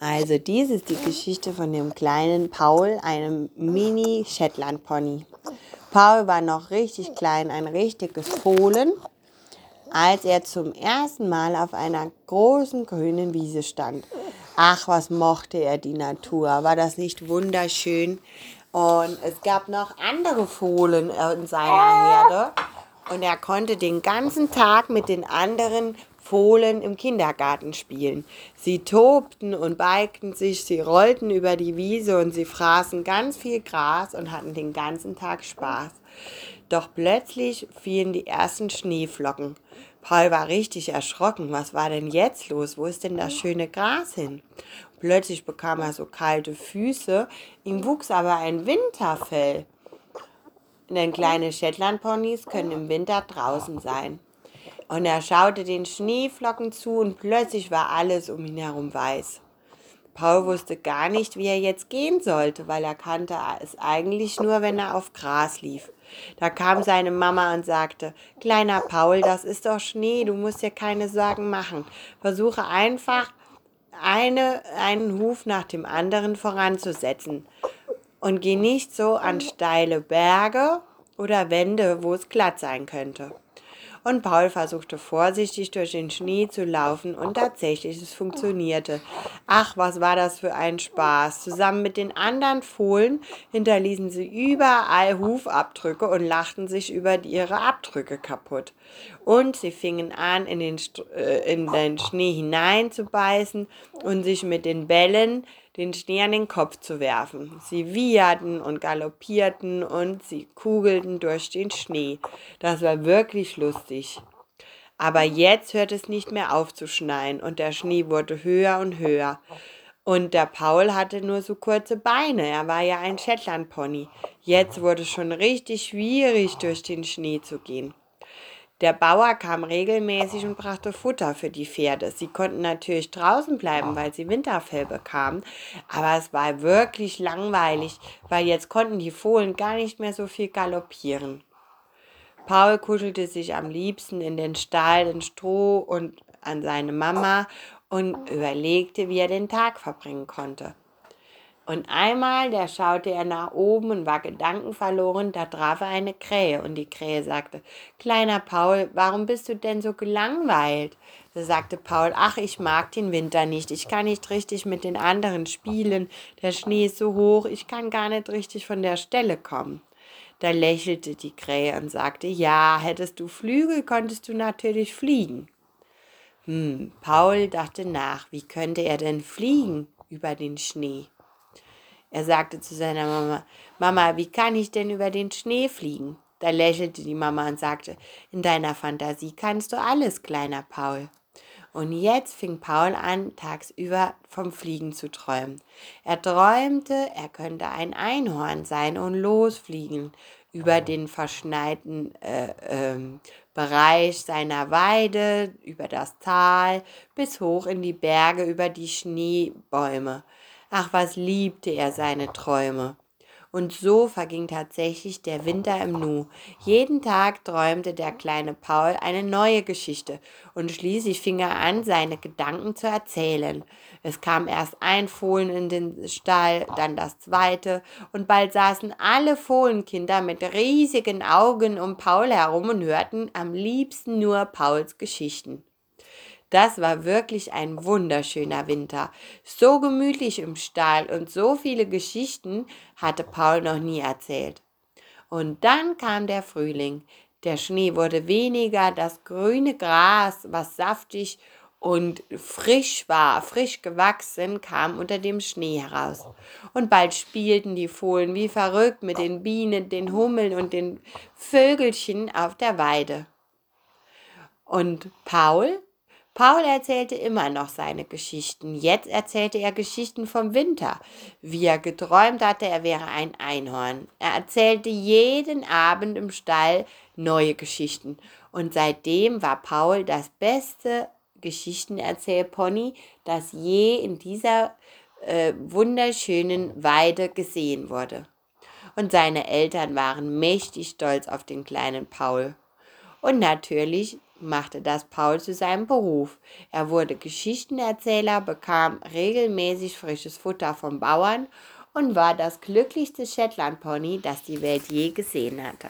Also dies ist die Geschichte von dem kleinen Paul, einem Mini-Shetland-Pony. Paul war noch richtig klein, ein richtiges Fohlen, als er zum ersten Mal auf einer großen grünen Wiese stand. Ach, was mochte er die Natur. War das nicht wunderschön? Und es gab noch andere Fohlen in seiner Herde. Und er konnte den ganzen Tag mit den anderen Fohlen im Kindergarten spielen. Sie tobten und beigten sich, sie rollten über die Wiese und sie fraßen ganz viel Gras und hatten den ganzen Tag Spaß. Doch plötzlich fielen die ersten Schneeflocken. Paul war richtig erschrocken. Was war denn jetzt los? Wo ist denn das schöne Gras hin? Plötzlich bekam er so kalte Füße. Ihm wuchs aber ein Winterfell. Denn kleine Shetlandponys können im Winter draußen sein. Und er schaute den Schneeflocken zu und plötzlich war alles um ihn herum weiß. Paul wusste gar nicht, wie er jetzt gehen sollte, weil er kannte es eigentlich nur, wenn er auf Gras lief. Da kam seine Mama und sagte, kleiner Paul, das ist doch Schnee, du musst dir keine Sorgen machen. Versuche einfach eine, einen Huf nach dem anderen voranzusetzen und geh nicht so an steile Berge oder Wände, wo es glatt sein könnte und Paul versuchte vorsichtig durch den Schnee zu laufen und tatsächlich, es funktionierte. Ach, was war das für ein Spaß. Zusammen mit den anderen Fohlen hinterließen sie überall Hufabdrücke und lachten sich über ihre Abdrücke kaputt. Und sie fingen an, in den, äh, in den Schnee hineinzubeißen und sich mit den Bällen den Schnee an den Kopf zu werfen. Sie wieherten und galoppierten und sie kugelten durch den Schnee. Das war wirklich lustig. Aber jetzt hört es nicht mehr auf zu schneien und der Schnee wurde höher und höher. Und der Paul hatte nur so kurze Beine. Er war ja ein Shetlandpony. Jetzt wurde es schon richtig schwierig, durch den Schnee zu gehen. Der Bauer kam regelmäßig und brachte Futter für die Pferde. Sie konnten natürlich draußen bleiben, weil sie Winterfell bekamen, aber es war wirklich langweilig, weil jetzt konnten die Fohlen gar nicht mehr so viel galoppieren. Paul kuschelte sich am liebsten in den Stall, in Stroh und an seine Mama und überlegte, wie er den Tag verbringen konnte. Und einmal, da schaute er nach oben und war gedankenverloren, da traf er eine Krähe und die Krähe sagte, Kleiner Paul, warum bist du denn so gelangweilt? Da sagte Paul, ach, ich mag den Winter nicht, ich kann nicht richtig mit den anderen spielen, der Schnee ist so hoch, ich kann gar nicht richtig von der Stelle kommen. Da lächelte die Krähe und sagte, ja, hättest du Flügel, konntest du natürlich fliegen. Hm, Paul dachte nach, wie könnte er denn fliegen über den Schnee? Er sagte zu seiner Mama, Mama, wie kann ich denn über den Schnee fliegen? Da lächelte die Mama und sagte, in deiner Fantasie kannst du alles, kleiner Paul. Und jetzt fing Paul an, tagsüber vom Fliegen zu träumen. Er träumte, er könnte ein Einhorn sein und losfliegen über den verschneiten äh, äh, Bereich seiner Weide, über das Tal, bis hoch in die Berge, über die Schneebäume. Ach, was liebte er seine Träume. Und so verging tatsächlich der Winter im Nu. Jeden Tag träumte der kleine Paul eine neue Geschichte und schließlich fing er an, seine Gedanken zu erzählen. Es kam erst ein Fohlen in den Stall, dann das zweite und bald saßen alle Fohlenkinder mit riesigen Augen um Paul herum und hörten am liebsten nur Pauls Geschichten. Das war wirklich ein wunderschöner Winter. So gemütlich im Stall und so viele Geschichten hatte Paul noch nie erzählt. Und dann kam der Frühling. Der Schnee wurde weniger, das grüne Gras, was saftig und frisch war, frisch gewachsen, kam unter dem Schnee heraus. Und bald spielten die Fohlen wie verrückt mit den Bienen, den Hummeln und den Vögelchen auf der Weide. Und Paul Paul erzählte immer noch seine Geschichten. Jetzt erzählte er Geschichten vom Winter, wie er geträumt hatte, er wäre ein Einhorn. Er erzählte jeden Abend im Stall neue Geschichten. Und seitdem war Paul das beste Geschichtenerzählpony, das je in dieser äh, wunderschönen Weide gesehen wurde. Und seine Eltern waren mächtig stolz auf den kleinen Paul. Und natürlich machte das Paul zu seinem Beruf. Er wurde Geschichtenerzähler, bekam regelmäßig frisches Futter vom Bauern und war das glücklichste Shetlandpony, das die Welt je gesehen hatte.